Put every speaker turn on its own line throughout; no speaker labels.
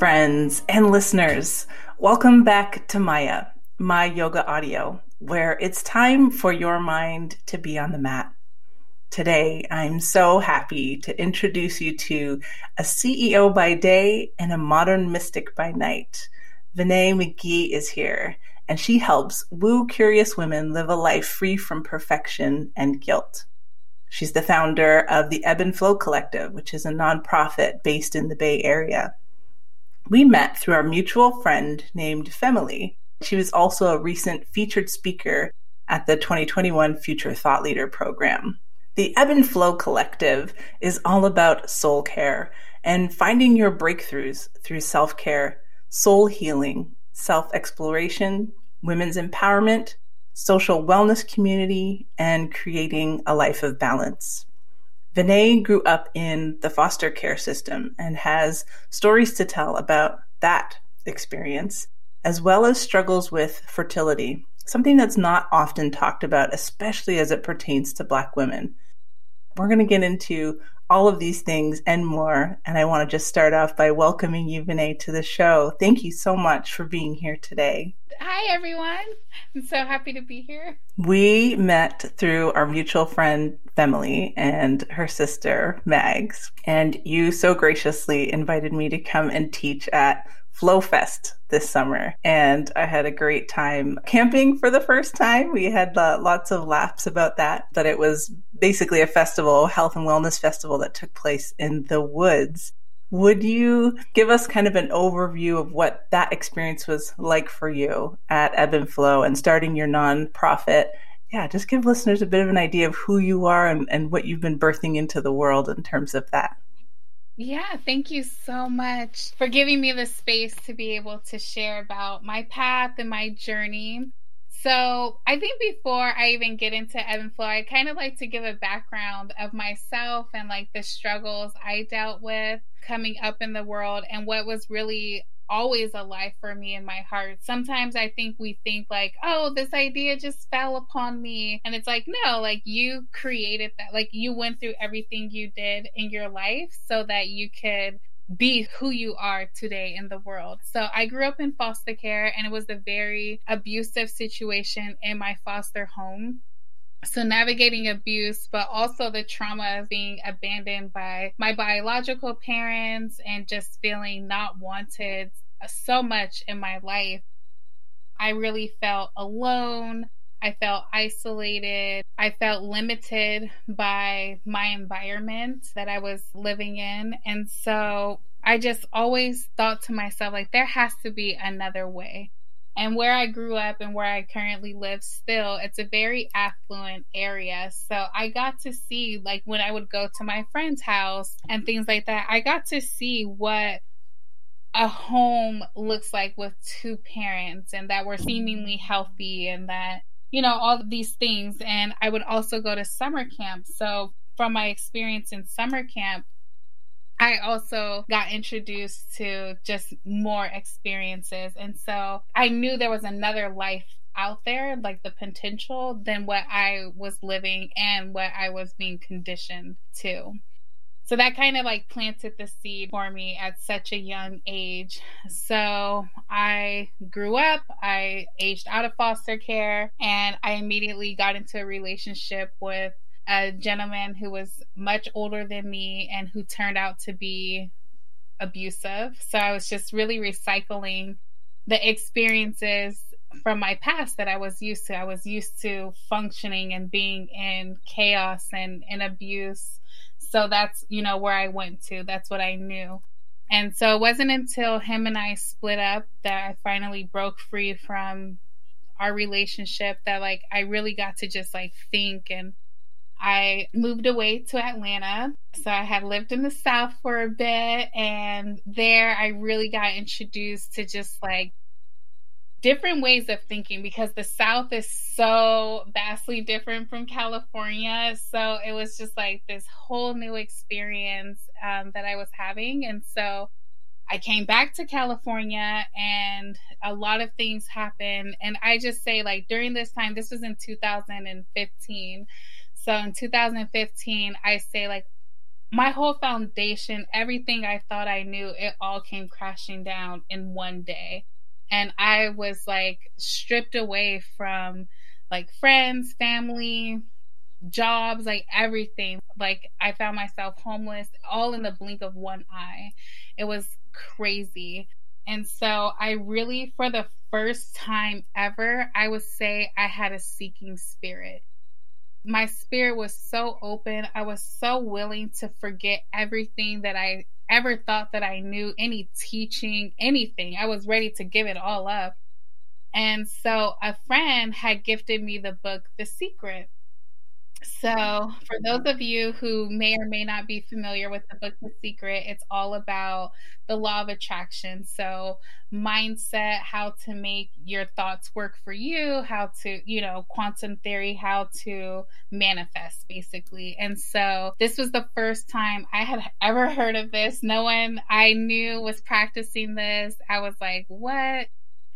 friends, and listeners. Welcome back to Maya, my yoga audio, where it's time for your mind to be on the mat. Today, I'm so happy to introduce you to a CEO by day and a modern mystic by night. Vinay McGee is here, and she helps woo curious women live a life free from perfection and guilt. She's the founder of the Ebb and Flow Collective, which is a nonprofit based in the Bay Area. We met through our mutual friend named Emily. She was also a recent featured speaker at the 2021 Future Thought Leader program. The Ebb and Flow Collective is all about soul care and finding your breakthroughs through self care, soul healing, self exploration, women's empowerment, social wellness community, and creating a life of balance. Vinay grew up in the foster care system and has stories to tell about that experience, as well as struggles with fertility, something that's not often talked about, especially as it pertains to Black women. We're going to get into all of these things and more. And I want to just start off by welcoming you, Vinay, to the show. Thank you so much for being here today.
Hi, everyone. I'm so happy to be here.
We met through our mutual friend, Emily, and her sister, Mags. And you so graciously invited me to come and teach at Flow Fest this summer. And I had a great time camping for the first time. We had uh, lots of laughs about that, but it was basically a festival, a health and wellness festival that took place in the woods. Would you give us kind of an overview of what that experience was like for you at Ebb and Flow and starting your nonprofit? Yeah, just give listeners a bit of an idea of who you are and, and what you've been birthing into the world in terms of that.
Yeah, thank you so much for giving me the space to be able to share about my path and my journey. So, I think before I even get into Ebb and Flow, I kind of like to give a background of myself and like the struggles I dealt with coming up in the world and what was really always a life for me in my heart. Sometimes I think we think like, oh, this idea just fell upon me. And it's like, no, like you created that. Like you went through everything you did in your life so that you could be who you are today in the world. So I grew up in foster care and it was a very abusive situation in my foster home. So, navigating abuse, but also the trauma of being abandoned by my biological parents and just feeling not wanted so much in my life. I really felt alone. I felt isolated. I felt limited by my environment that I was living in. And so I just always thought to myself, like, there has to be another way. And where I grew up and where I currently live still, it's a very affluent area. So I got to see, like, when I would go to my friend's house and things like that, I got to see what a home looks like with two parents and that we're seemingly healthy and that you know all these things and i would also go to summer camp so from my experience in summer camp I also got introduced to just more experiences. And so I knew there was another life out there, like the potential, than what I was living and what I was being conditioned to. So that kind of like planted the seed for me at such a young age. So I grew up, I aged out of foster care, and I immediately got into a relationship with a gentleman who was much older than me and who turned out to be abusive. So I was just really recycling the experiences from my past that I was used to. I was used to functioning and being in chaos and in abuse so that's, you know, where I went to. That's what I knew. And so it wasn't until him and I split up that I finally broke free from our relationship that like I really got to just like think and I moved away to Atlanta. So I had lived in the South for a bit and there I really got introduced to just like different ways of thinking because the South is so vastly different from California. So it was just like this whole new experience um, that I was having. And so I came back to California and a lot of things happened. And I just say, like, during this time, this was in 2015. So in 2015, I say, like, my whole foundation, everything I thought I knew, it all came crashing down in one day. And I was like stripped away from like friends, family, jobs, like everything. Like I found myself homeless all in the blink of one eye. It was crazy. And so I really, for the first time ever, I would say I had a seeking spirit. My spirit was so open. I was so willing to forget everything that I ever thought that I knew, any teaching, anything. I was ready to give it all up. And so a friend had gifted me the book, The Secret. So, for those of you who may or may not be familiar with the book The Secret, it's all about the law of attraction. So, mindset, how to make your thoughts work for you, how to, you know, quantum theory, how to manifest basically. And so, this was the first time I had ever heard of this. No one I knew was practicing this. I was like, what?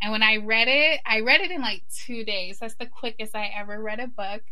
And when I read it, I read it in like two days. That's the quickest I ever read a book.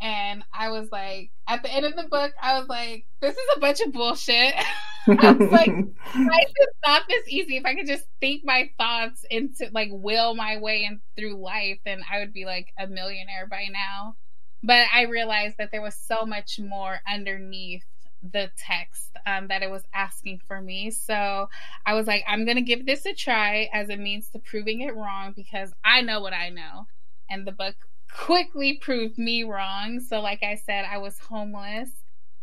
And I was like, at the end of the book, I was like, this is a bunch of bullshit. I was like, it's not this easy. If I could just think my thoughts into like will my way in through life, then I would be like a millionaire by now. But I realized that there was so much more underneath the text um, that it was asking for me. So I was like, I'm going to give this a try as a means to proving it wrong because I know what I know. And the book quickly proved me wrong. So, like I said, I was homeless.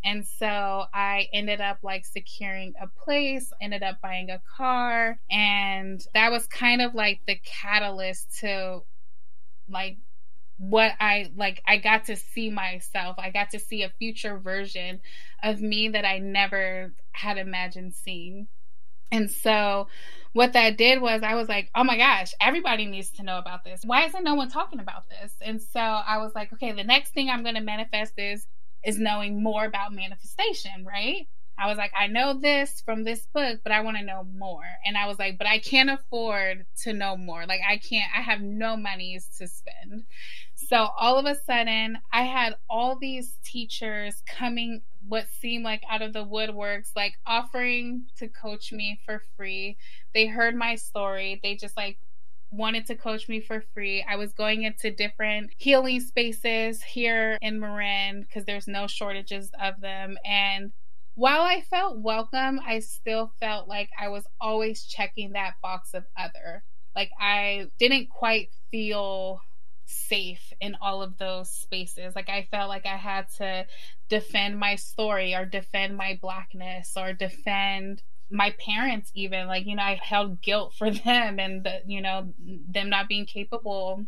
And so I ended up like securing a place, ended up buying a car. And that was kind of like the catalyst to like what I like I got to see myself. I got to see a future version of me that I never had imagined seeing. And so what that did was I was like, oh my gosh, everybody needs to know about this. Why isn't no one talking about this? And so I was like, okay, the next thing I'm going to manifest is is knowing more about manifestation, right? I was like, I know this from this book, but I want to know more. And I was like, but I can't afford to know more. Like, I can't, I have no monies to spend. So all of a sudden, I had all these teachers coming, what seemed like out of the woodworks, like offering to coach me for free. They heard my story. They just like wanted to coach me for free. I was going into different healing spaces here in Marin because there's no shortages of them. And while I felt welcome, I still felt like I was always checking that box of other. Like I didn't quite feel safe in all of those spaces. Like I felt like I had to defend my story or defend my blackness or defend my parents even like you know I held guilt for them and the, you know them not being capable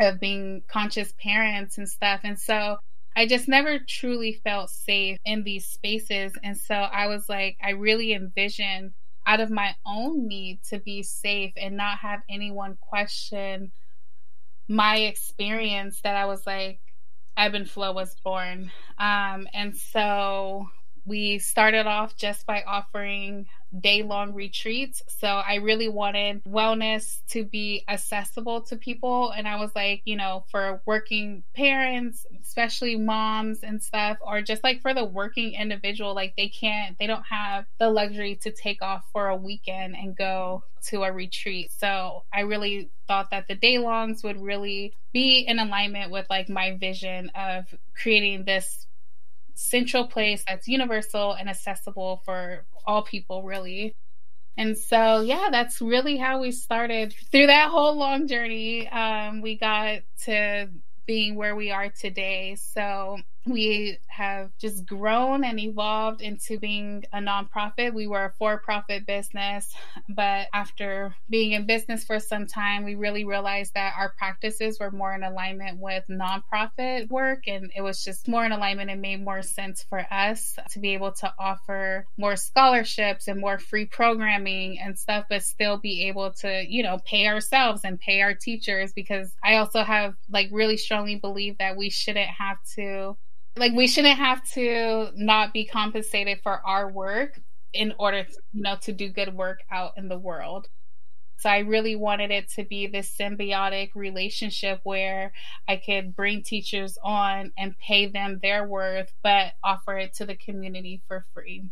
of being conscious parents and stuff. And so I just never truly felt safe in these spaces. And so I was like, I really envisioned out of my own need to be safe and not have anyone question my experience that I was like, Ebb and Flow was born. Um, and so we started off just by offering day long retreats. So I really wanted wellness to be accessible to people. And I was like, you know, for working parents, especially moms and stuff, or just like for the working individual, like they can't, they don't have the luxury to take off for a weekend and go to a retreat. So I really thought that the day longs would really be in alignment with like my vision of creating this central place that's universal and accessible for all people, really. And so, yeah, that's really how we started. Through that whole long journey, um, we got to being where we are today. So, we have just grown and evolved into being a nonprofit. We were a for profit business, but after being in business for some time, we really realized that our practices were more in alignment with nonprofit work. And it was just more in alignment and made more sense for us to be able to offer more scholarships and more free programming and stuff, but still be able to, you know, pay ourselves and pay our teachers because I also have like really strongly believe that we shouldn't have to like we shouldn't have to not be compensated for our work in order to, you know to do good work out in the world So I really wanted it to be this symbiotic relationship where I could bring teachers on and pay them their worth, but offer it to the community for free.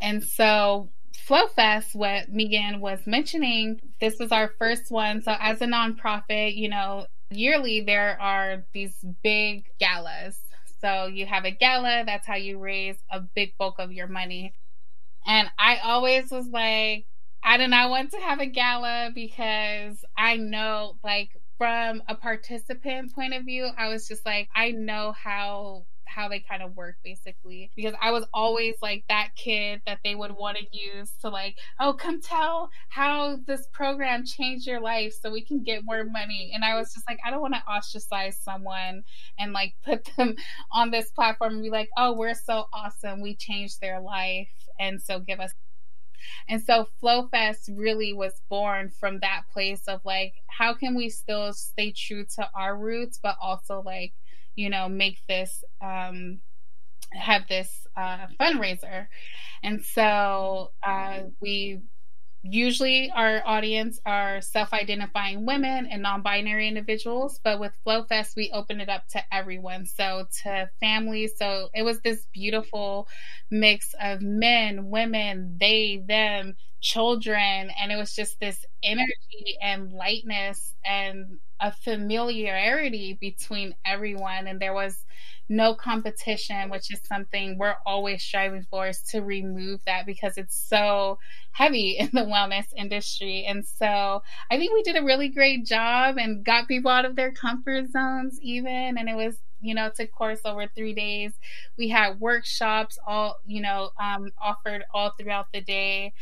And so FlowFest, what Megan was mentioning, this was our first one. So as a nonprofit, you know, yearly there are these big galas. So you have a gala, that's how you raise a big bulk of your money. And I always was like, I do not want to have a gala because I know, like, from a participant point of view, I was just like, I know how how they kind of work basically because I was always like that kid that they would want to use to like oh come tell how this program changed your life so we can get more money. And I was just like I don't want to ostracize someone and like put them on this platform and be like oh we're so awesome. We changed their life and so give us and so FlowFest really was born from that place of like, how can we still stay true to our roots, but also like, you know, make this, um, have this uh, fundraiser. And so uh, we usually our audience are self-identifying women and non-binary individuals but with flowfest we open it up to everyone so to families so it was this beautiful mix of men women they them children and it was just this energy and lightness and a familiarity between everyone and there was no competition, which is something we're always striving for, is to remove that because it's so heavy in the wellness industry. And so I think we did a really great job and got people out of their comfort zones, even. And it was you know, to course over three days. We had workshops all, you know, um, offered all throughout the day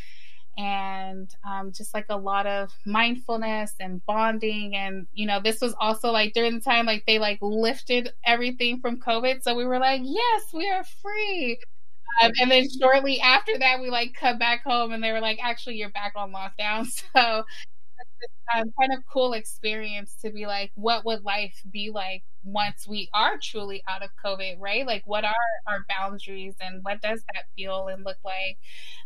and um, just like a lot of mindfulness and bonding and you know this was also like during the time like they like lifted everything from covid so we were like yes we are free. Um, and then shortly after that we like come back home and they were like actually you're back on lockdown. So um, kind of cool experience to be like, what would life be like once we are truly out of COVID, right? Like, what are our boundaries and what does that feel and look like?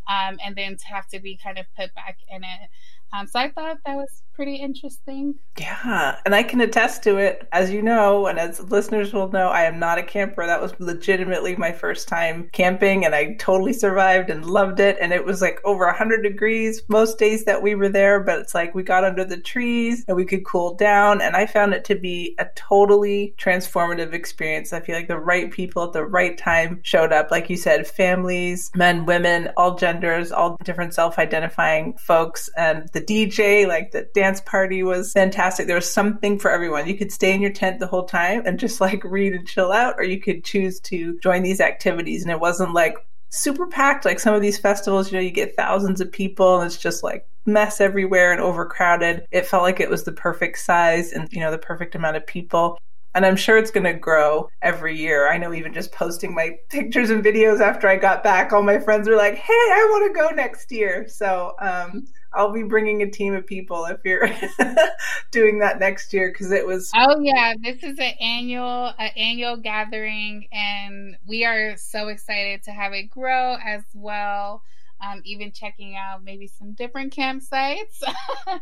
Um, and then to have to be kind of put back in it. Um, so I thought that was pretty interesting.
Yeah, and I can attest to it. As you know, and as listeners will know, I am not a camper. That was legitimately my first time camping, and I totally survived and loved it. And it was like over 100 degrees most days that we were there, but it's like we got under the trees and we could cool down. And I found it to be a totally transformative experience. I feel like the right people at the right time showed up. Like you said, families, men, women, all genders, all different self identifying folks, and the DJ, like the dance party was fantastic. There was something for everyone. You could stay in your tent the whole time and just like read and chill out, or you could choose to join these activities. And it wasn't like super packed like some of these festivals, you know, you get thousands of people and it's just like mess everywhere and overcrowded. It felt like it was the perfect size and, you know, the perfect amount of people. And I'm sure it's going to grow every year. I know even just posting my pictures and videos after I got back, all my friends were like, hey, I want to go next year. So, um, I'll be bringing a team of people if you're doing that next year because it was.
Oh yeah, this is an annual an annual gathering, and we are so excited to have it grow as well. Um, even checking out maybe some different campsites. um,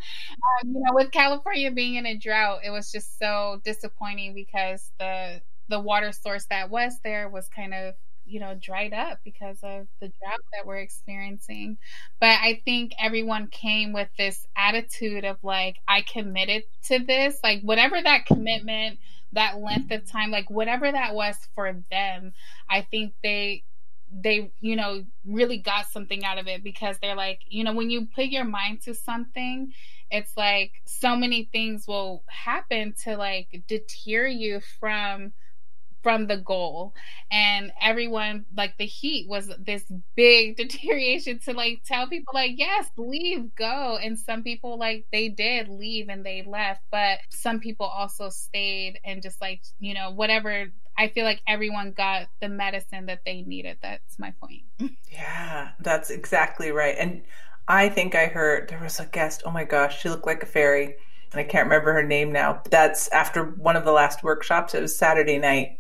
you know, with California being in a drought, it was just so disappointing because the the water source that was there was kind of you know dried up because of the drought that we're experiencing. But i think everyone came with this attitude of like i committed to this like whatever that commitment that length of time like whatever that was for them i think they they you know really got something out of it because they're like you know when you put your mind to something it's like so many things will happen to like deter you from from the goal and everyone like the heat was this big deterioration to like tell people like yes leave go and some people like they did leave and they left but some people also stayed and just like you know whatever I feel like everyone got the medicine that they needed. That's my point.
yeah, that's exactly right. And I think I heard there was a guest. Oh my gosh, she looked like a fairy. And I can't remember her name now. That's after one of the last workshops. It was Saturday night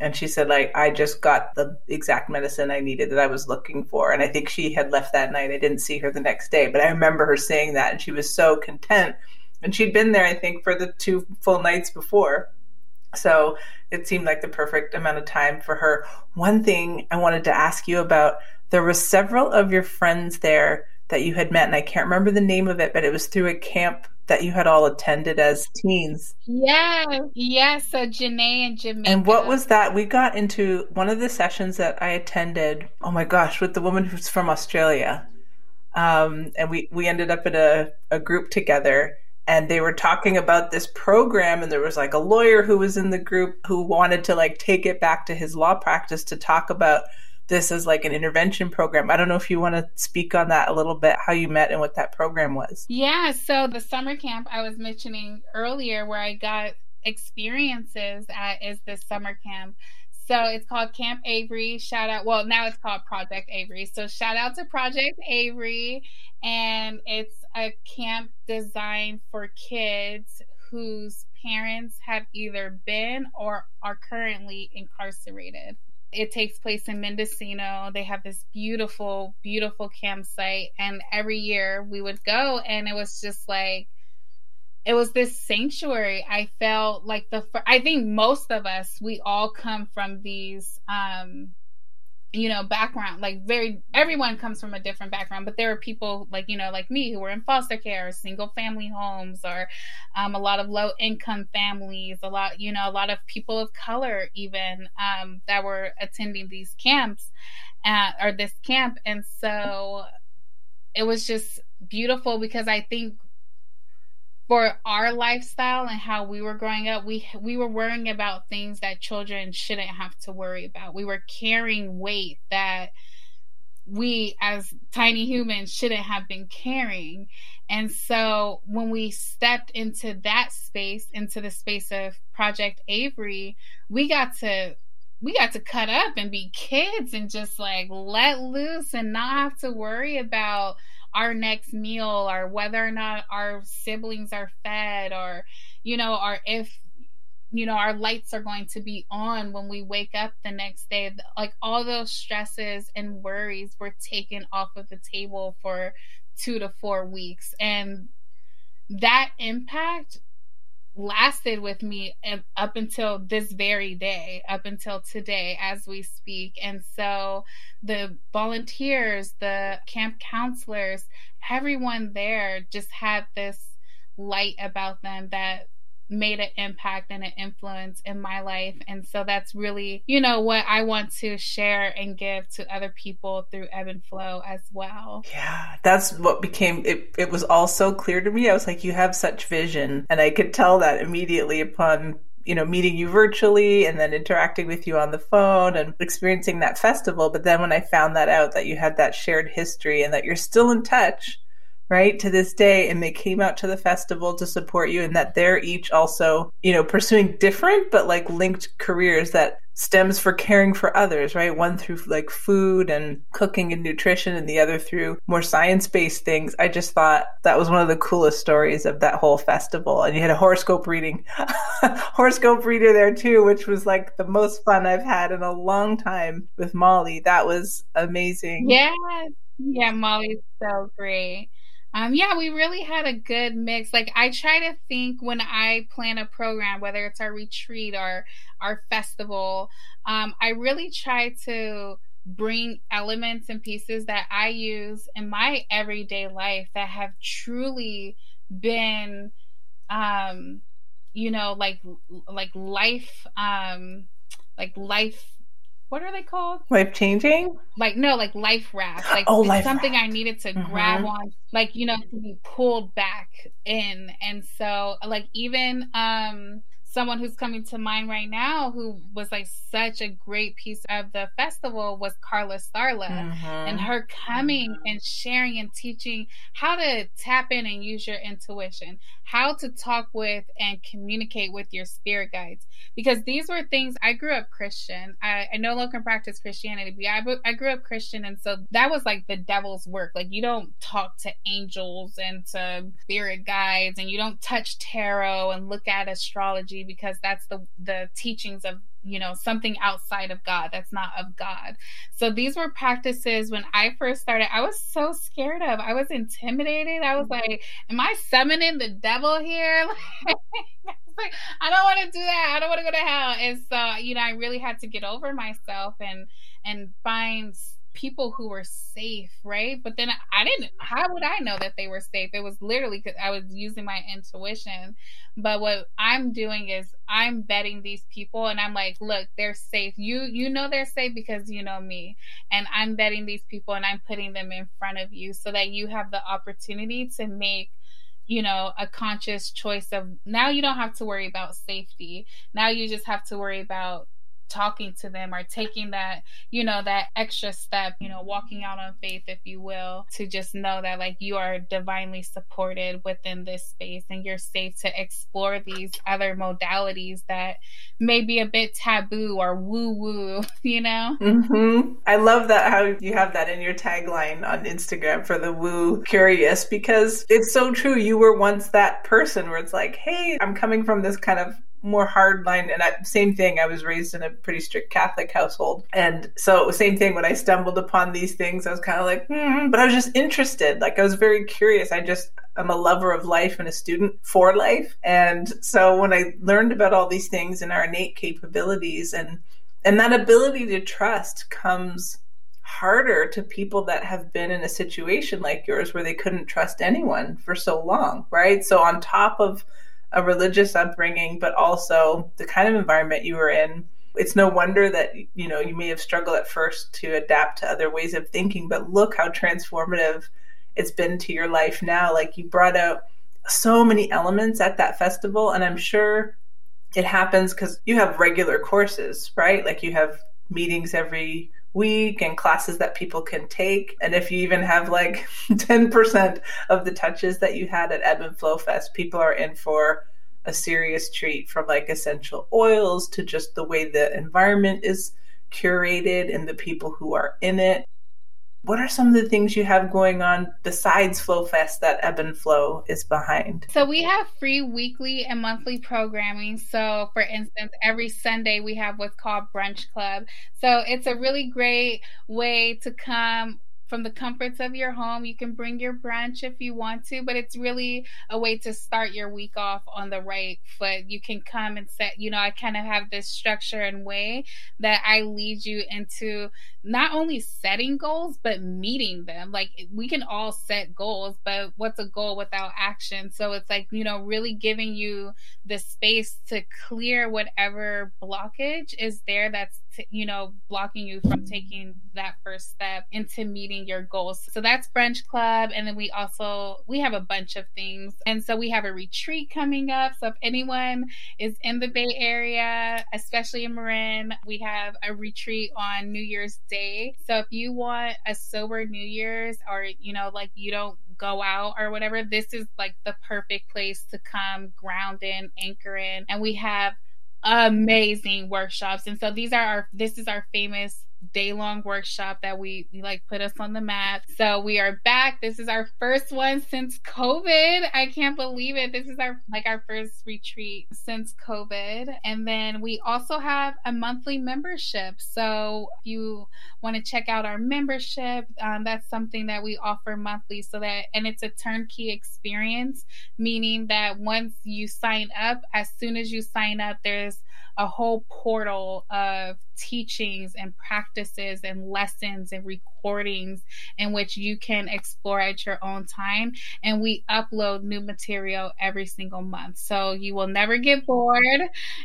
and she said like i just got the exact medicine i needed that i was looking for. And i think she had left that night. I didn't see her the next day. But i remember her saying that. And she was so content. And she'd been there i think for the two full nights before. So it seemed like the perfect amount of time for her. One thing i wanted to ask you about there were several of your friends there that you had met. And i can't remember the name of it but it was through a camp that you had all attended as teens.
Yeah, yeah. So Janae and Jamaica.
And what was that? We got into one of the sessions that I attended. Oh my gosh, with the woman who's from Australia, um, and we we ended up in a, a group together. And they were talking about this program, and there was like a lawyer who was in the group who wanted to like take it back to his law practice to talk about this as like an intervention program. I don't know if you want to speak on that a little bit, how you met and what that program was.
Yeah, so the summer camp I was mentioning earlier where I got experiences at is this summer camp. So it's called Camp Avary. Shout out. Well, now it's called Project Avary. So shout out to Project Avary. And it's a camp designed for kids whose parents have either been or are currently incarcerated. It takes place in Mendocino. They have this beautiful, beautiful campsite. And every year we would go, and it was just like, it was this sanctuary. I felt like the, I think most of us, we all come from these um, you know background like very everyone comes from a different background but there are people like you know like me who were in foster care or single family homes or um, a lot of low income families a lot you know a lot of people of color even um, that were attending these camps at, or this camp. And so it was just beautiful because i think for our lifestyle and how we were growing up, we we were worrying about things that children shouldn't have to worry about. We were carrying weight that we as tiny humans shouldn't have been carrying. And so when we stepped into that space, into the space of Project Avary, we got to we got to cut up and be kids and just like let loose and not have to worry about our next meal or whether or not our siblings are fed or you know or if you know our lights are going to be on when we wake up the next day. Like all those stresses and worries were taken off of the table for 2 to 4 weeks. And that impact lasted with me up until this very day, up until today as we speak. And so the volunteers, the camp counselors, everyone there just had this light about them that made an impact and an influence in my life. And so that's really, you know, what I want to share and give to other people through Ebb and Flow as well.
Yeah, that's what became it. It was all so clear to me. I was like, you have such vision. And I could tell that immediately upon you know, meeting you virtually and then interacting with you on the phone and experiencing that festival. But then when I found that out that you had that shared history and that you're still in touch right to this day and they came out to the festival to support you and that they're each also you know pursuing different but like linked careers that stems for caring for others right? One through like food and cooking and nutrition and the other through more science-based things. I just thought that was one of the coolest stories of that whole festival. And you had a horoscope reading horoscope reader there too which was like the most fun i've had in a long time with molly. That was amazing.
Yeah yeah molly's so great um, yeah, we really had a good mix. Like I try to think when I plan a program, whether it's our retreat or our festival, um, I really try to bring elements and pieces that I use in my everyday life that have truly been, um, you know, like like life, um, like life what are they called?
Life changing?
Like no, like life raft. Like oh, life something raft. I needed to mm-hmm. grab on, like you know, to be pulled back in. And so, like even um someone who's coming to mind right now who was like such a great piece of the festival was Carla Starla mm-hmm. and her coming mm-hmm. and sharing and teaching how to tap in and use your intuition, how to talk with and communicate with your spirit guides. Because these were things I grew up Christian. I, I no longer practice Christianity, but I, I grew up Christian. And so that was like the devil's work. Like you don't talk to angels and to spirit guides and you don't touch tarot and look at astrology energy because that's the the teachings of you know something outside of god that's not of god. So these were practices when i first started i was so scared of i was intimidated. I was mm-hmm. like am i summoning the devil here? Like i don't want to do that. I don't want to go to hell. And so you know i really had to get over myself and and find people who were safe, right? But then I didn't, how would I know that they were safe? It was literally because I was using my intuition. But what I'm doing is I'm betting these people and I'm like, look, they're safe. You you know they're safe because you know me. And I'm betting these people and I'm putting them in front of you so that you have the opportunity to make you know, a conscious choice of now you don't have to worry about safety. Now you just have to worry about talking to them or taking that, you know, that extra step, you know, walking out on faith, if you will, to just know that like you are divinely supported within this space and you're safe to explore these other modalities that may be a bit taboo or woo woo, you know?
Mm-hmm. I love that how you have that in your tagline on Instagram for the woo curious because it's so true. You were once that person where it's like, hey, I'm coming from this kind of more hardline and I, same thing i was raised in a pretty strict catholic household. And so same thing when i stumbled upon these things i was kind of like hmm, but i was just interested. Like i was very curious. I just i'm a lover of life and a student for life. And so when i learned about all these things and our innate capabilities and and that ability to trust comes harder to people that have been in a situation like yours where they couldn't trust anyone for so long right? So on top of a religious upbringing, but also the kind of environment you were in. It's no wonder that you know you may have struggled at first to adapt to other ways of thinking, but look how transformative it's been to your life now. Like you brought out so many elements at that festival, and I'm sure it happens because you have regular courses, right? Like you have meetings every week and classes that people can take. And if you even have like 10% of the touches that you had at Ebb and Flow Fest, people are in for a serious treat from like essential oils to just the way the environment is curated and the people who are in it. What are some of the things you have going on besides Flow Fest that Ebb and Flow is behind?
So we have free weekly and monthly programming. So for instance, every Sunday we have what's called Brunch Club. So it's a really great way to come from the comforts of your home. You can bring your brunch if you want to, but it's really a way to start your week off on the right foot. You can come and set, you know, I kind of have this structure and way that I lead you into not only setting goals, but meeting them. Like we can all set goals, but what's a goal without action? So it's like, you know, really giving you the space to clear whatever blockage is there that's you know blocking you from taking that first step into meeting your goals. So that's brunch club. And then we also we have a bunch of things. And so we have a retreat coming up. So if anyone is in the bay area especially in marin we have a retreat on new year's day. So if you want a sober new year's or you know like you don't go out or whatever, this is like the perfect place to come ground in, anchor in. And we have amazing workshops. And so these are our this is our famous day long workshop that we, like put us on the map. So we are back. This is our first one since COVID. I can't believe it. This is our like our first retreat since COVID. And then we also have a monthly membership. So if you want to check out our membership, um, that's something that we offer monthly. So that and it's a turnkey experience, meaning that once you sign up, as soon as you sign up, there's a whole portal of teachings and practices and lessons and recordings in which you can explore at your own time. And we upload new material every single month. So you will never get bored.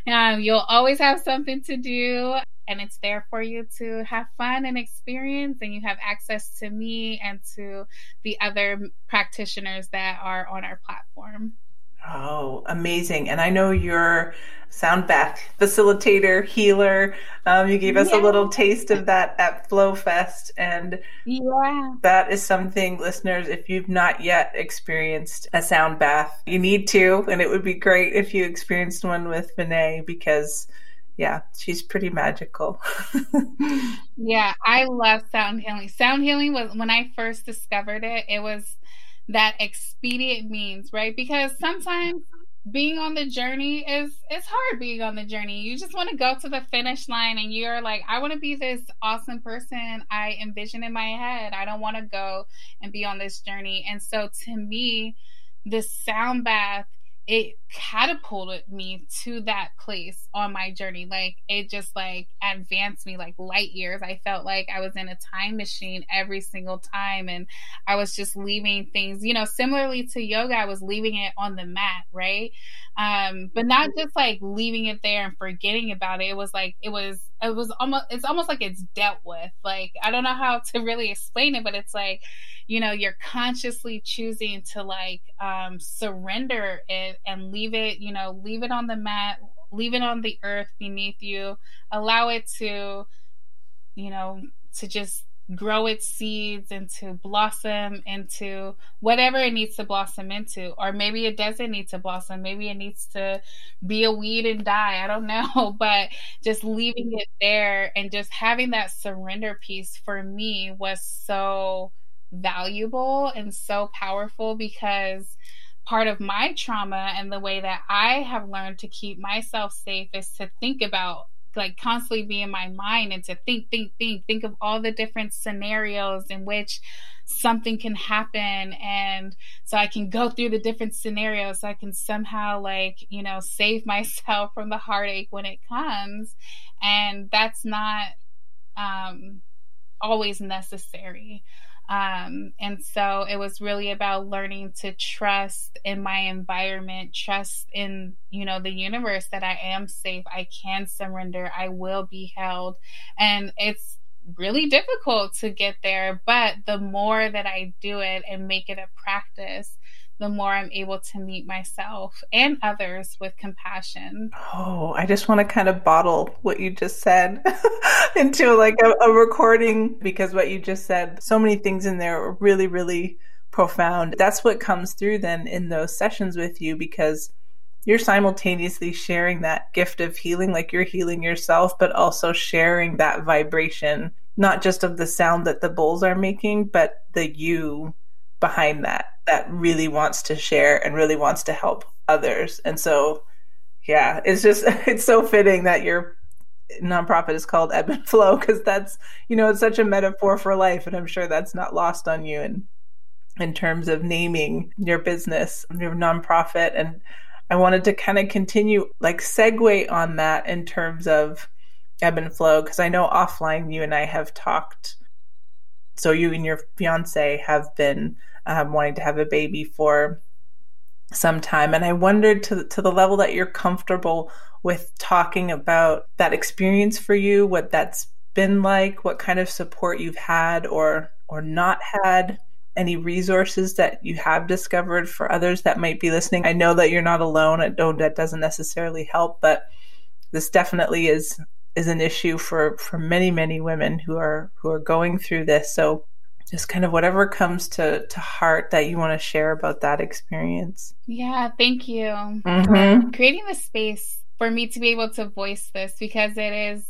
Um, you'll always have something to do. And it's there for you to have fun and experience, and you have access to me and to the other practitioners that are on our platform.
Oh, amazing. And I know you're sound bath facilitator, healer. Um, you gave us yeah. a little taste of that at Flow Fest. And yeah. that is something, listeners, if you've not yet experienced a sound bath, you need to. And it would be great if you experienced one with Vinay because yeah, she's pretty magical.
yeah, I love sound healing. Sound healing was when I first discovered it, it was that expedient means, right? Because sometimes being on the journey is it's hard being on the journey. You just want to go to the finish line and you're like, I want to be this awesome person I envision in my head. I don't want to go and be on this journey. And so to me, this sound bath it catapulted me to that place on my journey. Like it just like advanced me like light years. I felt like i was in a time machine every single time and i was just leaving things you know similarly to yoga i was leaving it on the mat right? Um but not just like leaving it there and forgetting about it. It was like it was it was almost it's almost like it's dealt with. Like i don't know how to really explain it but it's like you know you're consciously choosing to like um surrender it and leave it you know leave it on the mat leave it on the earth beneath you. Allow it to you know to just grow its seeds and to blossom into whatever it needs to blossom into. Or maybe it doesn't need to blossom. Maybe it needs to be a weed and die. I don't know. But just leaving it there and just having that surrender piece for me was so valuable and so powerful because part of my trauma and the way that I have learned to keep myself safe is to think about like constantly be in my mind and to think, think, think, think of all the different scenarios in which something can happen. And so I can go through the different scenarios. So I can somehow like, you know, save myself from the heartache when it comes. And that's not um, always necessary. Um, and so it was really about learning to trust in my environment, trust in, you know, the universe that I am safe, I can surrender, I will be held. And it's really difficult to get there, but the more that I do it and make it a practice, the more I'm able to meet myself and others with compassion.
Oh, I just want to kind of bottle what you just said into like a, a recording because what you just said, so many things in there are really, really profound. That's what comes through then in those sessions with you because you're simultaneously sharing that gift of healing, like you're healing yourself, but also sharing that vibration, not just of the sound that the bowls are making, but the you behind that that really wants to share and really wants to help others. And so, yeah, it's just, it's so fitting that your nonprofit is called Ebb and Flow because that's, you know, it's such a metaphor for life. And I'm sure that's not lost on you in, in terms of naming your business, your nonprofit. And I wanted to kind of continue, like, segue on that in terms of Ebb and Flow because I know offline you and I have talked. So you and your fiance have been um, wanting to have a baby for some time. And I wondered to, to the level that you're comfortable with talking about that experience for you, what that's been like, what kind of support you've had or or not had, any resources that you have discovered for others that might be listening. I know that you're not alone. I know that doesn't necessarily help, but this definitely is is an issue for for many many women who are who are going through this. So just kind of whatever comes to to heart that you want to share about that experience.
Yeah, thank you mm-hmm. creating the space for me to be able to voice this because it is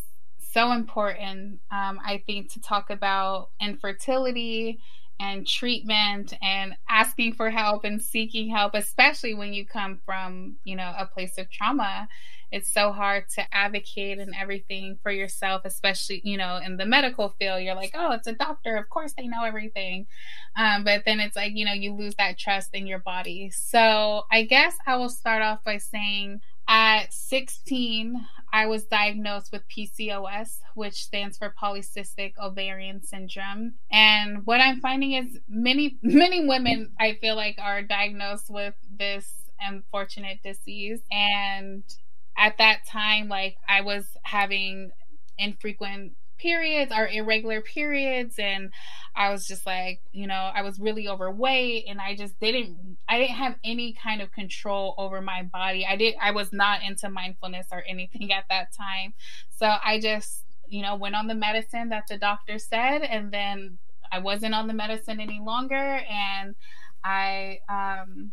so important. Um, I think to talk about infertility and treatment and asking for help and seeking help, especially when you come from you know a place of trauma it's so hard to advocate and everything for yourself, especially, you know, in the medical field. You're like, oh, it's a doctor. Of course they know everything. Um, but then it's like, you know, you lose that trust in your body. So I guess I will start off by saying at 16, I was diagnosed with PCOS, which stands for polycystic ovarian syndrome. And what I'm finding is many, many women, I feel like, are diagnosed with this unfortunate disease. And at that time, like I was having infrequent periods or irregular periods and I was just like, you know, I was really overweight and I just didn't I didn't have any kind of control over my body. I did I was not into mindfulness or anything at that time. So I just, you know, went on the medicine that the doctor said and then I wasn't on the medicine any longer and I um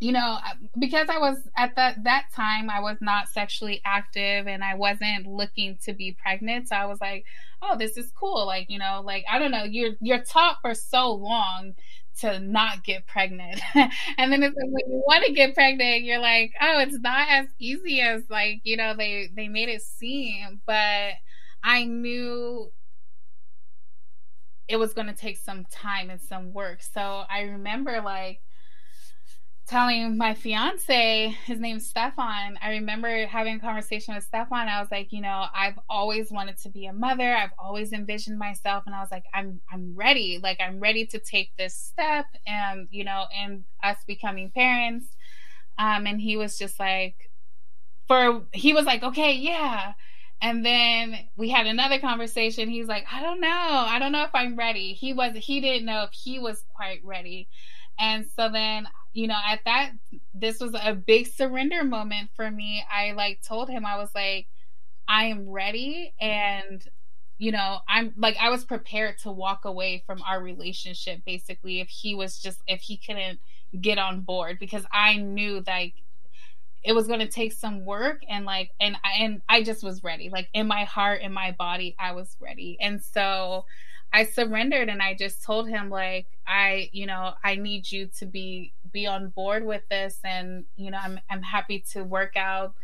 you know because i was at that that time i was not sexually active and i wasn't looking to be pregnant so i was like oh this is cool like you know like i don't know you're you're taught for so long to not get pregnant. and then it's like when you want to get pregnant, you're like, oh, it's not as easy as like, you know, they they made it seem, but I knew it was going to take some time and some work. So I remember like telling my fiance, his name's Stefan. I remember having a conversation with Stefan. I was like, you know, I've always wanted to be a mother. I've always envisioned myself, and I was like, I'm I'm ready. Like I'm ready to take this step, and you know, and us becoming parents. Um, and he was just like, for he was like, okay, yeah. And then we had another conversation. He's like, I don't know. I don't know if I'm ready. He was he didn't know if he was quite ready. And so then you know, at that, this was a big surrender moment for me. I like told him, I was like, I am ready. And, you know, I'm like, I was prepared to walk away from our relationship basically if he was just, if he couldn't get on board because I knew like it was going to take some work and like and and I just was ready like in my heart in my body I was ready and so I surrendered and I just told him like I you know I need you to be be on board with this and you know I'm I'm happy to work out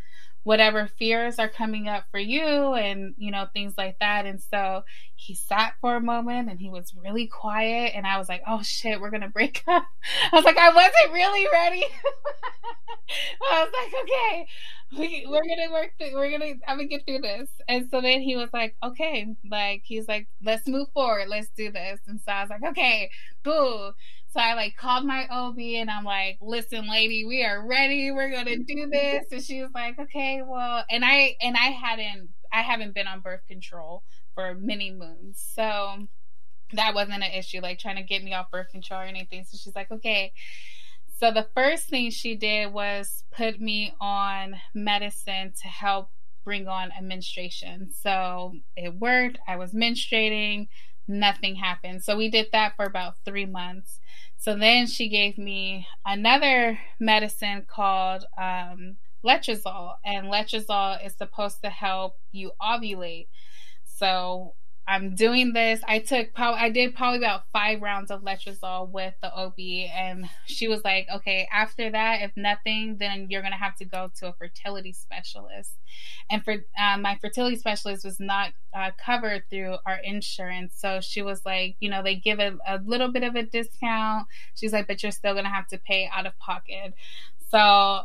whatever fears are coming up for you and you know things like that. And so he sat for a moment and he was really quiet and i was like oh shit we're gonna break up. I was like i wasn't really ready. I was like okay we, we're gonna work through, we're gonna i'm gonna get through this. And so then he was like okay like he's like let's move forward let's do this. And so i was like okay boo so I like called my OB and I'm like, listen, lady, we are ready. We're gonna do this. And she was like, okay, well, and I and I hadn't I haven't been on birth control for many moons. So that wasn't an issue, like trying to get me off birth control or anything. So she's like, okay. So the first thing she did was put me on medicine to help bring on a menstruation. So it worked. I was menstruating nothing happened. So we did that for about three months. So then she gave me another medicine called um, letrozole, and letrozole is supposed to help you ovulate. So I'm doing this. I took probably I did probably about five rounds of letrozole with the OB, and she was like, "Okay, after that, if nothing, then you're gonna have to go to a fertility specialist." And for uh, my fertility specialist was not uh, covered through our insurance, so she was like, "You know, they give a, a little bit of a discount." She's like, "But you're still gonna have to pay out of pocket." So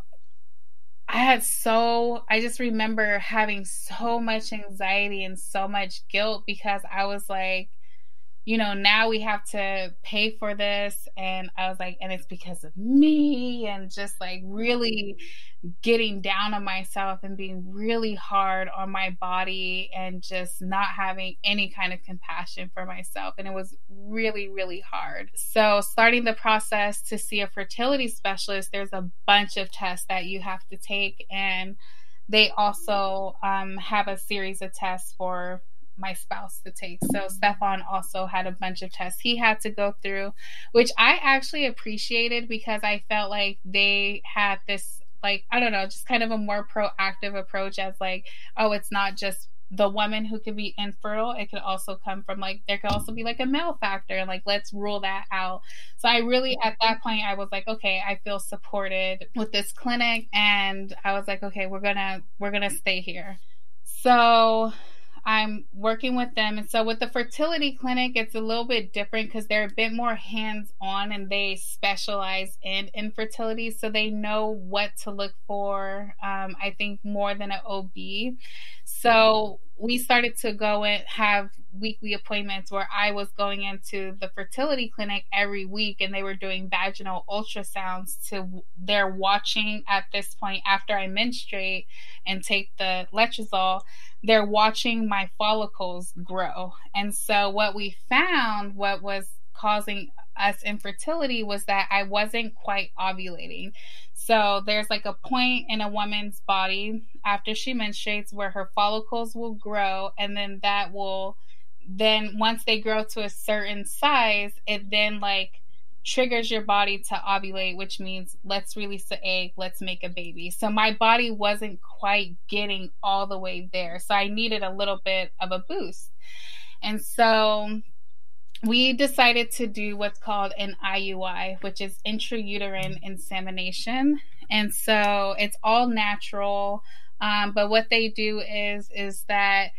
I had so, I just remember having so much anxiety and so much guilt because I was like, you know, now we have to pay for this. And I was like, and it's because of me. And just like really getting down on myself and being really hard on my body and just not having any kind of compassion for myself. And it was really, really hard. So, starting the process to see a fertility specialist, there's a bunch of tests that you have to take. And they also um, have a series of tests for my spouse to take. So Stefan also had a bunch of tests he had to go through, which I actually appreciated because I felt like they had this like I don't know, just kind of a more proactive approach as like, oh, it's not just the woman who could be infertile. It could also come from like there could also be like a male factor and like let's rule that out. So i really at that point i was like okay i feel supported with this clinic and i was like okay we're gonna we're gonna stay here. So I'm working with them. And so with the fertility clinic, it's a little bit different because they're a bit more hands on and they specialize in infertility. So they know what to look for, um, I think, more than an OB. So we started to go and have weekly appointments where I was going into the fertility clinic every week and they were doing vaginal ultrasounds to they're watching at this point after I menstruate and take the letrozole they're watching my follicles grow. And so what we found, what was causing us infertility was that I wasn't quite ovulating. So there's like a point in a woman's body after she menstruates where her follicles will grow and then that will then once they grow to a certain size, it then like triggers your body to ovulate, which means let's release the egg, let's make a baby. So my body wasn't quite getting all the way there. So I needed a little bit of a boost. And so we decided to do what's called an IUI, which is intrauterine insemination. And so it's all natural. Um, but what they do is is that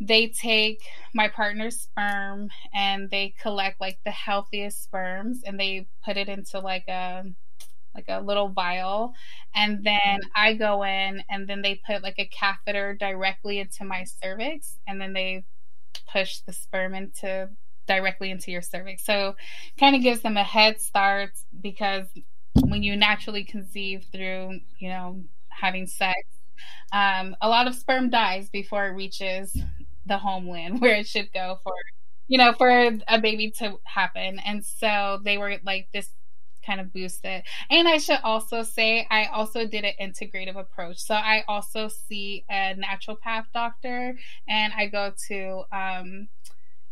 they take my partner's sperm and they collect like the healthiest sperms and they put it into like a like a little vial and then I go in and then they put like a catheter directly into my cervix and then they push the sperm into directly into your cervix. So kind of gives them a head start because when you naturally conceive through, you know, having sex, um, a lot of sperm dies before it reaches the homeland where it should go for you know for a baby to happen. And so they were like this kind of boost it and i should also say i also did an integrative approach. So i also see a naturopath doctor and i go to um,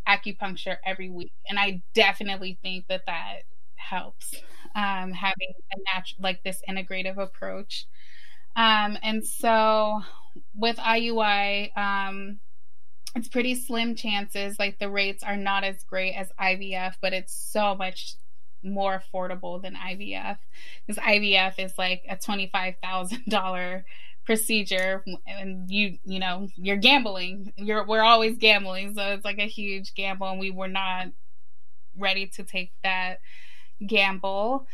acupuncture every week and i definitely think that that helps um, having a natural like this integrative approach um, and so with iui um, it's pretty slim chances. Like the rates are not as great as IVF, but it's so much more affordable than IVF because IVF is like a twenty five thousand dollar procedure and you you know you're gambling. You're we're always gambling. So it's like a huge gamble and we were not ready to take that gamble.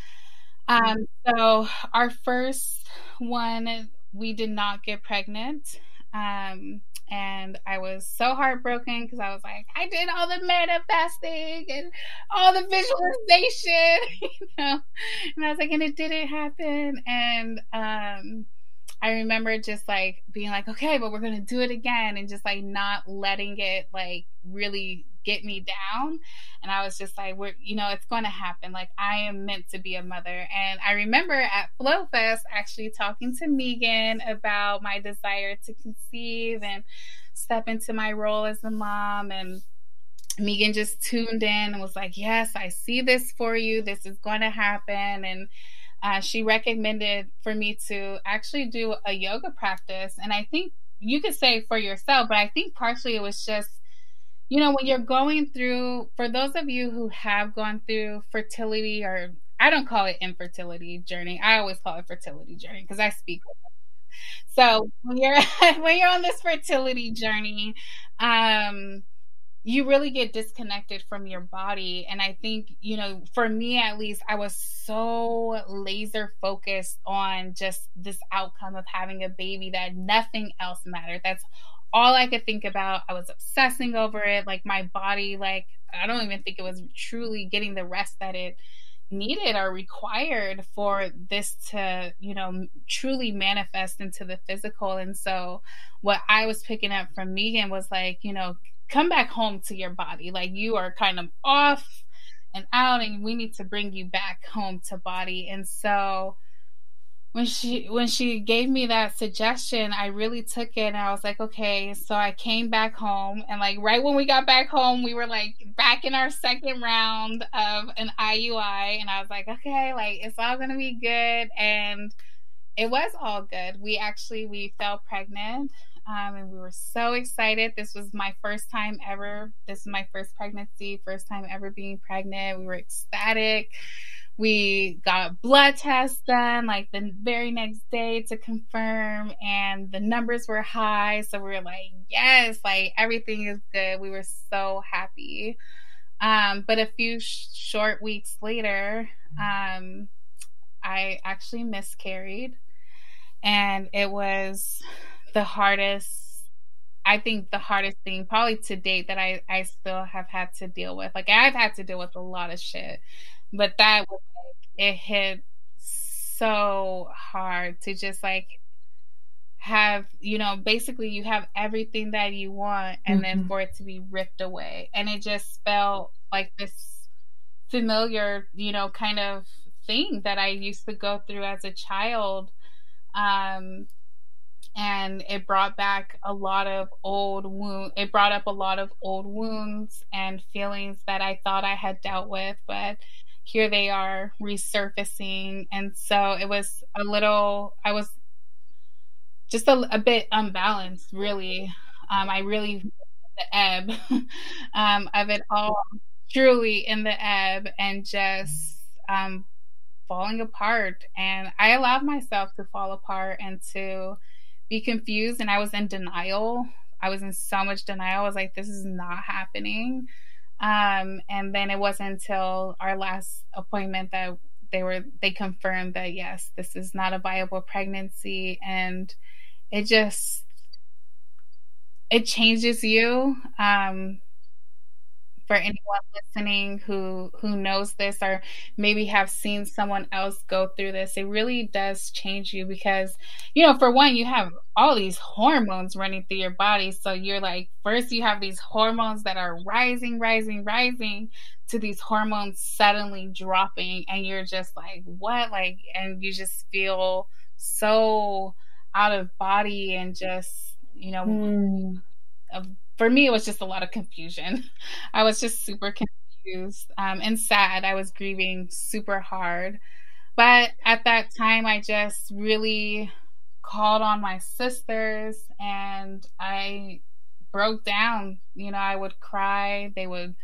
Um so our first one we did not get pregnant. Um and I was so heartbroken because I was like, I did all the manifesting and all the visualization, you know, and I was like, and it didn't happen. And um, I remember just like being like, okay, but we're gonna do it again, and just like not letting it like really get me down. And I was just like, we're, you know, it's going to happen. Like, I am meant to be a mother. And I remember at Flow Fest actually talking to Megan about my desire to conceive and step into my role as a mom. And Megan just tuned in and was like, yes, I see this for you. This is going to happen. And uh, she recommended for me to actually do a yoga practice. And I think you could say for yourself, but I think partially it was just you know, when you're going through, for those of you who have gone through fertility or I don't call it infertility journey. I always call it fertility journey because I speak. So when you're when you're on this fertility journey, um, you really get disconnected from your body. And I think, you know, for me at least, I was so laser focused on just this outcome of having a baby that nothing else mattered. That's all I could think about. I was obsessing over it. Like my body, like I don't even think it was truly getting the rest that it needed or required for this to, you know, truly manifest into the physical. And so what I was picking up from Megan was like, you know, come back home to your body. Like you are kind of off and out and we need to bring you back home to body. And so when she when she gave me that suggestion, I really took it and I was like, okay. So I came back home and like right when we got back home, we were like back in our second round of an IUI and I was like, okay, like it's all gonna be good and it was all good. We actually we fell pregnant. Um, and we were so excited. This was my first time ever. This is my first pregnancy, first time ever being pregnant. We were ecstatic we got blood tests done like the very next day to confirm and the numbers were high so we were like yes like everything is good we were so happy um, but a few sh- short weeks later um, i actually miscarried and it was the hardest I think the hardest thing probably to date that I, I still have had to deal with. Like I've had to deal with a lot of shit but that was like, it hit so hard to just like have you know basically you have everything that you want and mm-hmm. then for it to be ripped away and it just felt like this familiar you know kind of thing that i used to go through as a child um and it brought back a lot of old wound it brought up a lot of old wounds and feelings that i thought i had dealt with but here they are resurfacing. And so it was a little, I was just a, a bit unbalanced, really. Um, I really, the ebb um, of it all. truly in the ebb and just um, falling apart. And I allowed myself to fall apart and to be confused. And I was in denial. I was in so much denial. I was like, this is not happening. Um, and then it wasn't until our last appointment that they were they confirmed that yes, this is not a viable pregnancy, and it just it changes you. Um, for anyone listening who who knows this or maybe have seen someone else go through this it really does change you because you know for one you have all these hormones running through your body. So you're like first you have these hormones that are rising rising rising to these hormones suddenly dropping and you're just like what? Like and you just feel so out of body and just you know mm for me, it was just a lot of confusion. I was just super confused um, and sad. I was grieving super hard. But at that time, I just really called on my sisters and I broke down. You know, I would cry. They would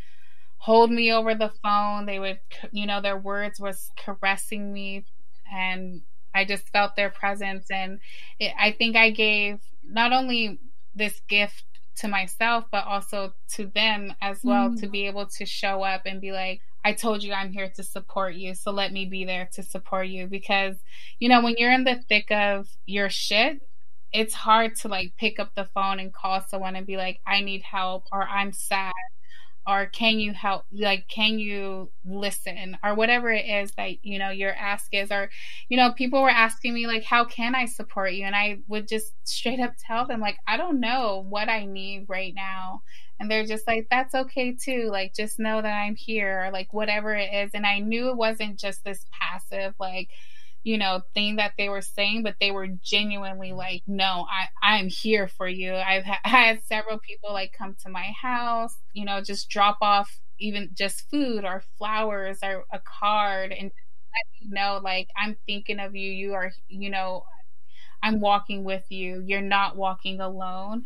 hold me over the phone. They would, you know, their words was caressing me. And I just felt their presence. And it, I think I gave not only this gift to myself, but also to them as well mm. to be able to show up and be like, I told you I'm here to support you. So let me be there to support you. Because, you know, when you're in the thick of your shit, it's hard to like pick up the phone and call someone and be like, I need help or I'm sad or can you help like can you listen or whatever it is that you know your ask is or you know people were asking me like how can i support you? And i would just straight up tell them like i don't know what i need right now. And they're just like that's okay too. Like just know that i'm here or like whatever it is. And i knew it wasn't just this passive like you know thing that they were saying but they were genuinely like no i i'm here for you. I've ha- had several people like come to my house you know just drop off even just food or flowers or a card and let me know like i'm thinking of you. You are you know i'm walking with you. You're not walking alone.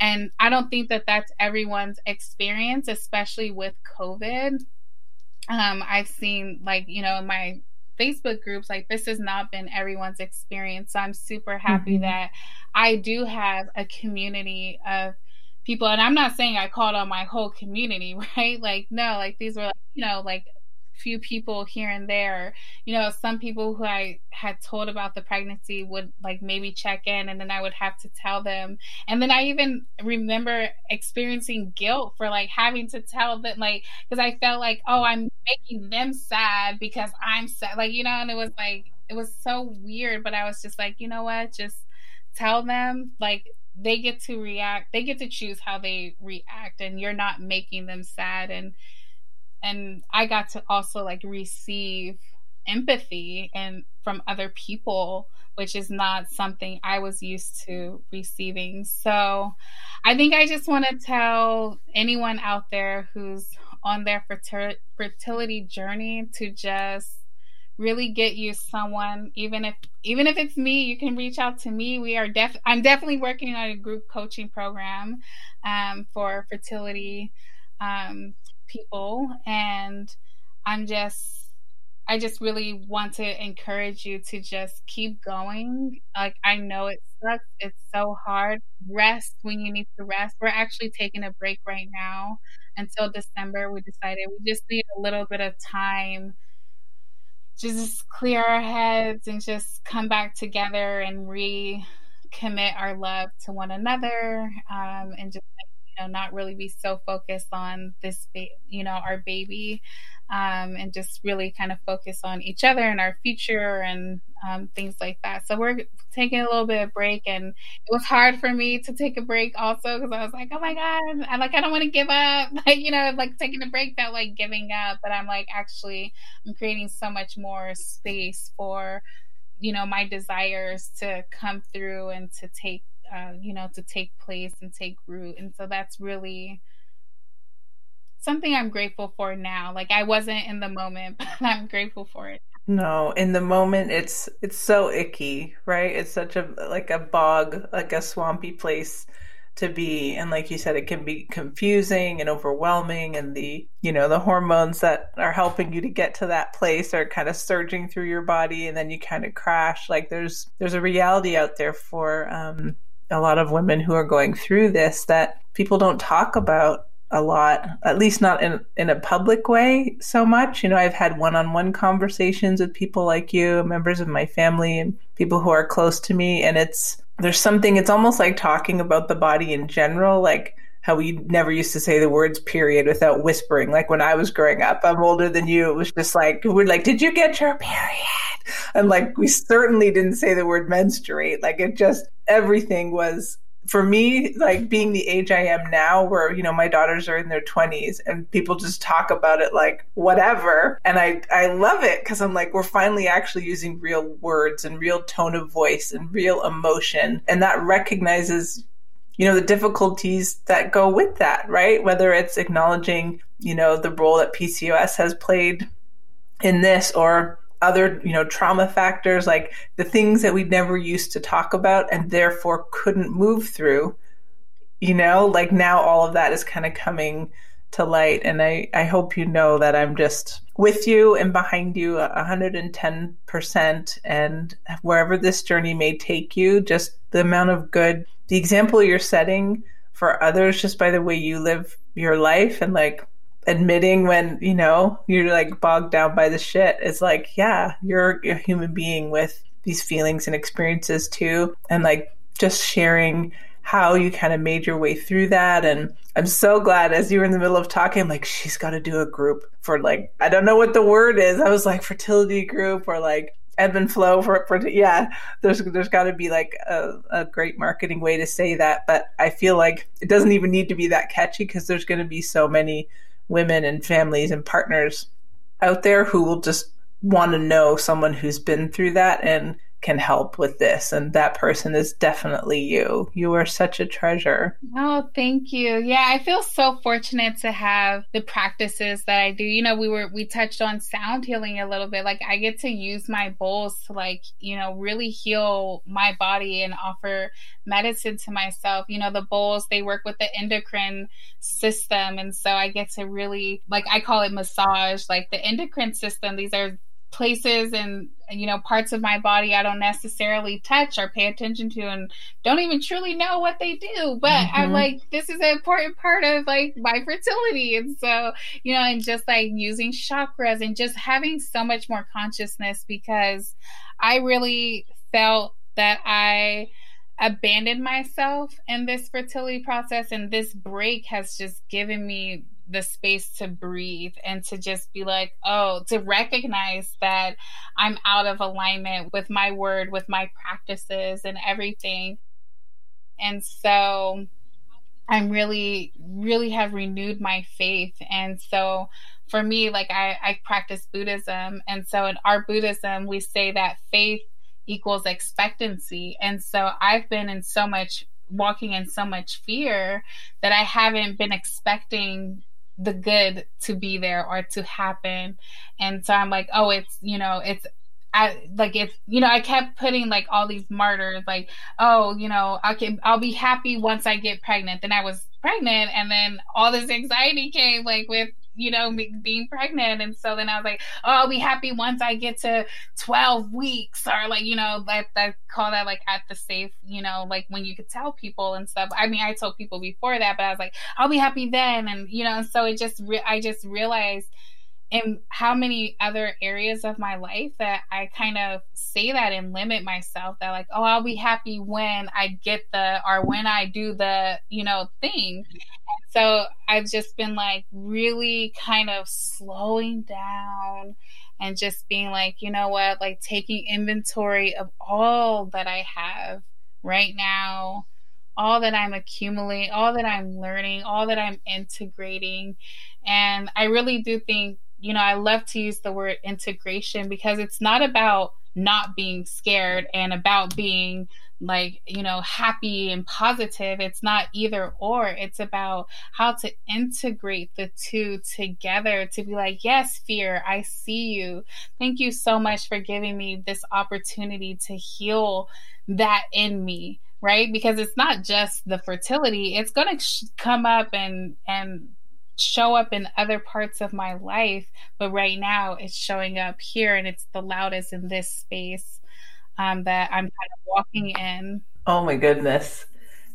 And i don't think that that's everyone's experience especially with covid. Um i've seen like you know my Facebook groups, like this has not been everyone's experience. So I'm super happy mm-hmm. that I do have a community of people. And I'm not saying I called on my whole community, right? Like, no, like these were, you know, like few people here and there. You know, some people who I had told about the pregnancy would like maybe check in and then I would have to tell them. And then I even remember experiencing guilt for like having to tell them like because I felt like, oh, I'm making them sad because I'm sad. Like, you know, and it was like it was so weird, but I was just like, you know what? Just tell them like they get to react they get to choose how they react and you're not making them sad and and I got to also like receive empathy and from other people which is not something I was used to receiving. So I think I just want to tell anyone out there who's on their fertility journey to just really get you someone even if even if it's me you can reach out to me we are def i'm definitely working on a group coaching program um, for fertility um, people and i'm just i just really want to encourage you to just keep going. Like i know it sucks. It's so hard. Rest when you need to rest. We're actually taking a break right now until december. We decided we just need a little bit of time just clear our heads and just come back together and recommit our love to one another um, and just you know not really be so focused on this ba- you know our baby um, and just really kind of focus on each other and our future and um, things like that. So we're taking a little bit of break and it was hard for me to take a break also because i was like oh my god i like i don't want to give up. Like you know like taking a break felt like giving up but i'm like actually i'm creating so much more space for you know my desires to come through and to take uh, you know, to take place and take root. And so that's really something I'm grateful for now. Like I wasn't in the moment, but I'm grateful for it.
No, in the moment it's it's so icky, right? It's such a like a bog, like a swampy place to be and like you said it can be confusing and overwhelming and the you know the hormones that are helping you to get to that place are kind of surging through your body and then you kind of crash like there's there's a reality out there for um, a lot of women who are going through this that people don't talk about a lot, at least not in in a public way so much. You know, I've had one-on-one conversations with people like you, members of my family and people who are close to me and it's there's something it's almost like talking about the body in general like how we never used to say the words period without whispering like when i was growing up i'm older than you it was just like we're like did you get your period and like we certainly didn't say the word menstruate like it just everything was for me, like being the age I am now, where, you know, my daughters are in their 20s and people just talk about it like whatever. And I, I love it because I'm like, we're finally actually using real words and real tone of voice and real emotion. And that recognizes, you know, the difficulties that go with that, right? Whether it's acknowledging, you know, the role that PCOS has played in this or other you know trauma factors like the things that we never used to talk about and therefore couldn't move through you know like now all of that is kind of coming to light and i i hope you know that i'm just with you and behind you 110% and wherever this journey may take you just the amount of good the example you're setting for others just by the way you live your life and like admitting when you know you're like bogged down by the shit it's like yeah you're a human being with these feelings and experiences too. And like just sharing how you kind of made your way through that. And i'm so glad as you were in the middle of talking I'm like she's got to do a group for like i don't know what the word is. I was like fertility group or like ebb and flow for, for yeah there's there's got to be like a, a great marketing way to say that but i feel like it doesn't even need to be that catchy because there's going to be so many women and families and partners out there who will just want to know someone who's been through that and can help with this and that person is definitely you. You are such a treasure.
Oh thank you. Yeah i feel so fortunate to have the practices that i do. You know we were we touched on sound healing a little bit. Like i get to use my bowls to like you know really heal my body and offer medicine to myself. You know the bowls they work with the endocrine system and so i get to really like i call it massage like the endocrine system. These are places and you know parts of my body I don't necessarily touch or pay attention to and don't even truly know what they do but mm-hmm. I'm like this is an important part of like my fertility and so you know and just like using chakras and just having so much more consciousness because I really felt that I abandoned myself in this fertility process and this break has just given me the space to breathe and to just be like, oh, to recognize that I'm out of alignment with my word, with my practices and everything. And so I'm really, really have renewed my faith. And so for me, like I, I practice Buddhism. And so in our Buddhism, we say that faith equals expectancy. And so I've been in so much walking in so much fear that I haven't been expecting the good to be there or to happen. And so I'm like, oh, it's, you know, it's I like if you know I kept putting like all these martyrs like oh you know I can I'll be happy once I get pregnant then I was pregnant and then all this anxiety came like with you know, being pregnant. And so then I was like, oh, I'll be happy once I get to 12 weeks or like, you know, that, that call that like at the safe, you know, like when you could tell people and stuff. I mean, I told people before that, but I was like, I'll be happy then. And, you know, so it just, re- I just realized in how many other areas of my life that I kind of say that and limit myself that like, oh, I'll be happy when I get the or when I do the, you know, thing. So I've just been like really kind of slowing down and just being like, you know what, like taking inventory of all that I have right now, all that I'm accumulating, all that I'm learning, all that I'm integrating. And I really do think you know, I love to use the word integration because it's not about not being scared and about being like, you know, happy and positive. It's not either or. It's about how to integrate the two together to be like, yes, fear, I see you. Thank you so much for giving me this opportunity to heal that in me right? Because it's not just the fertility; it's going to sh- come up and and show up in other parts of my life. But right now, it's showing up here, and it's the loudest in this space um, that I'm kind of walking in.
Oh my goodness.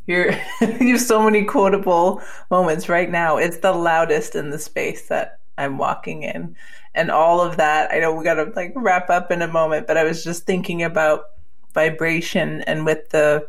You're you have so many quotable moments right now. It's the loudest in the space that I'm walking in. And all of that, I know we gotta like wrap up in a moment, but I was just thinking about vibration and with the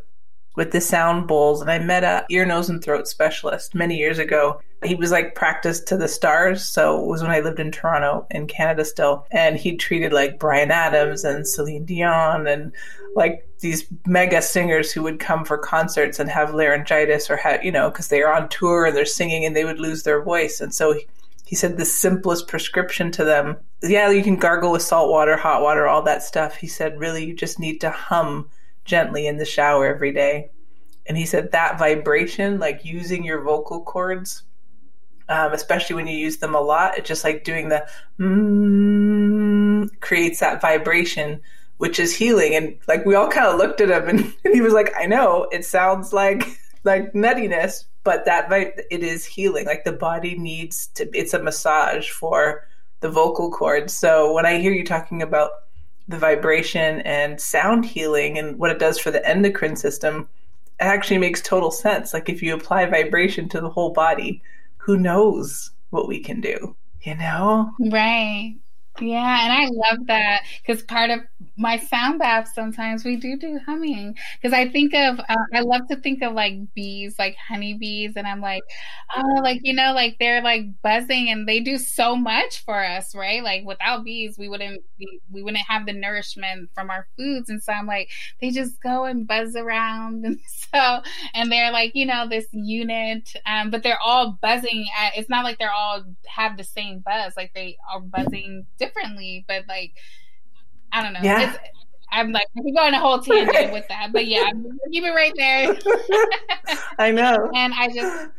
with the sound bowls and I met a ear, nose and throat specialist many years ago. He was like practiced to the stars. So it was when I lived in Toronto in Canada still. And he treated like Bryan Adams and Celine Dion and like these mega singers who would come for concerts and have laryngitis or have, you know, because they're on tour and they're singing and they would lose their voice. And so he, he said the simplest prescription to them, yeah, you can gargle with salt water, hot water, all that stuff. He said, really, you just need to hum gently in the shower every day. And he said that vibration, like using your vocal cords, um, especially when you use them a lot, it's just like doing the mm, creates that vibration, which is healing. And like we all kind of looked at him, and, and he was like, "I know it sounds like like nuttiness, but that it is healing. Like the body needs to. It's a massage for the vocal cords. So when I hear you talking about the vibration and sound healing and what it does for the endocrine system, it actually makes total sense. Like if you apply vibration to the whole body, who knows what we can do, you know?
Right. Yeah, and I love that because part of my sound bath sometimes we do do humming. Because I think of uh, I love to think of like bees like honeybees and I'm like oh like you know like they're like buzzing and they do so much for us right? Like without bees we wouldn't be, we wouldn't have the nourishment from our foods and so I'm like they just go and buzz around and so and they're like you know this unit um, but they're all buzzing at, it's not like they're all have the same buzz like they are buzzing differently but like I don't know. Yeah. It's, I'm like, I could go on a whole tangent with that, but yeah, keep it right there.
I know.
And I just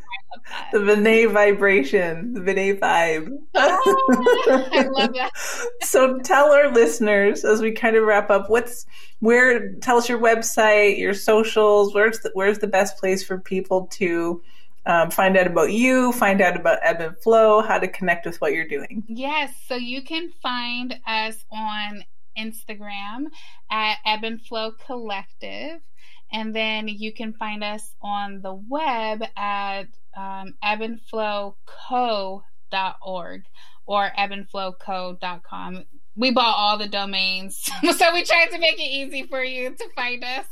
the Vinay vibration, the Vinay vibe.
Oh, I love that.
so tell our listeners as we kind of wrap up, what's where? Tell us your website, your socials. Where's the, where's the best place for people to um, find out about you, find out about Ebb and Flow, how to connect with what you're doing?
Yes, so you can find us on Instagram at Ebb and Flow Collective. And then you can find us on the web at um, ebbandflowco.org or ebbandflowco.com. We bought all the domains, so we tried to make it easy for you to find us.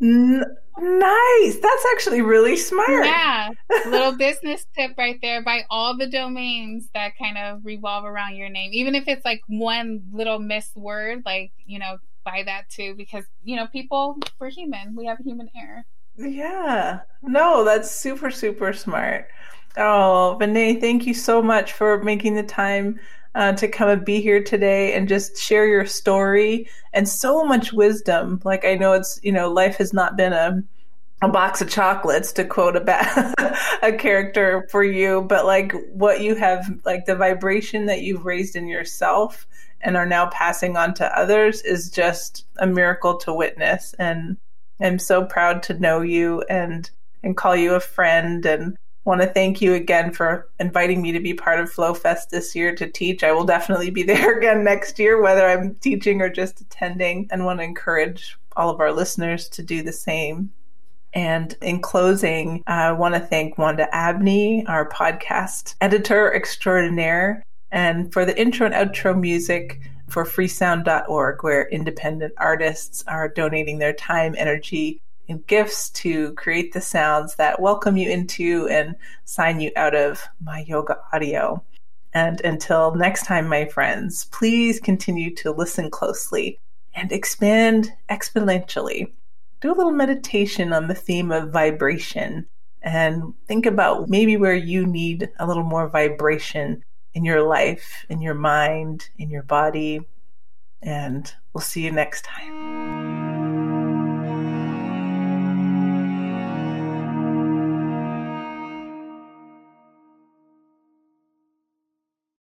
N- nice. That's actually really smart.
Yeah. Little business tip right there. Buy all the domains that kind of revolve around your name. Even if it's like one little missed word, like, you know, buy that too because, you know, people, we're human. We have human error.
Yeah. No, that's super, super smart. Oh, Vinay, thank you so much for making the time uh, to come and be here today and just share your story and so much wisdom. Like I know it's you know life has not been a a box of chocolates to quote a ba- a character for you, but like what you have like the vibration that you've raised in yourself and are now passing on to others is just a miracle to witness and I'm so proud to know you and and call you a friend and want to thank you again for inviting me to be part of FlowFest this year to teach. I will definitely be there again next year, whether I'm teaching or just attending, and want to encourage all of our listeners to do the same. And in closing, I want to thank Wanda Abney, our podcast editor extraordinaire, and for the intro and outro music for freesound.org, where independent artists are donating their time, energy, gifts to create the sounds that welcome you into and sign you out of my yoga audio. And until next time, my friends, please continue to listen closely and expand exponentially. Do a little meditation on the theme of vibration and think about maybe where you need a little more vibration in your life, in your mind, in your body. And we'll see you next time.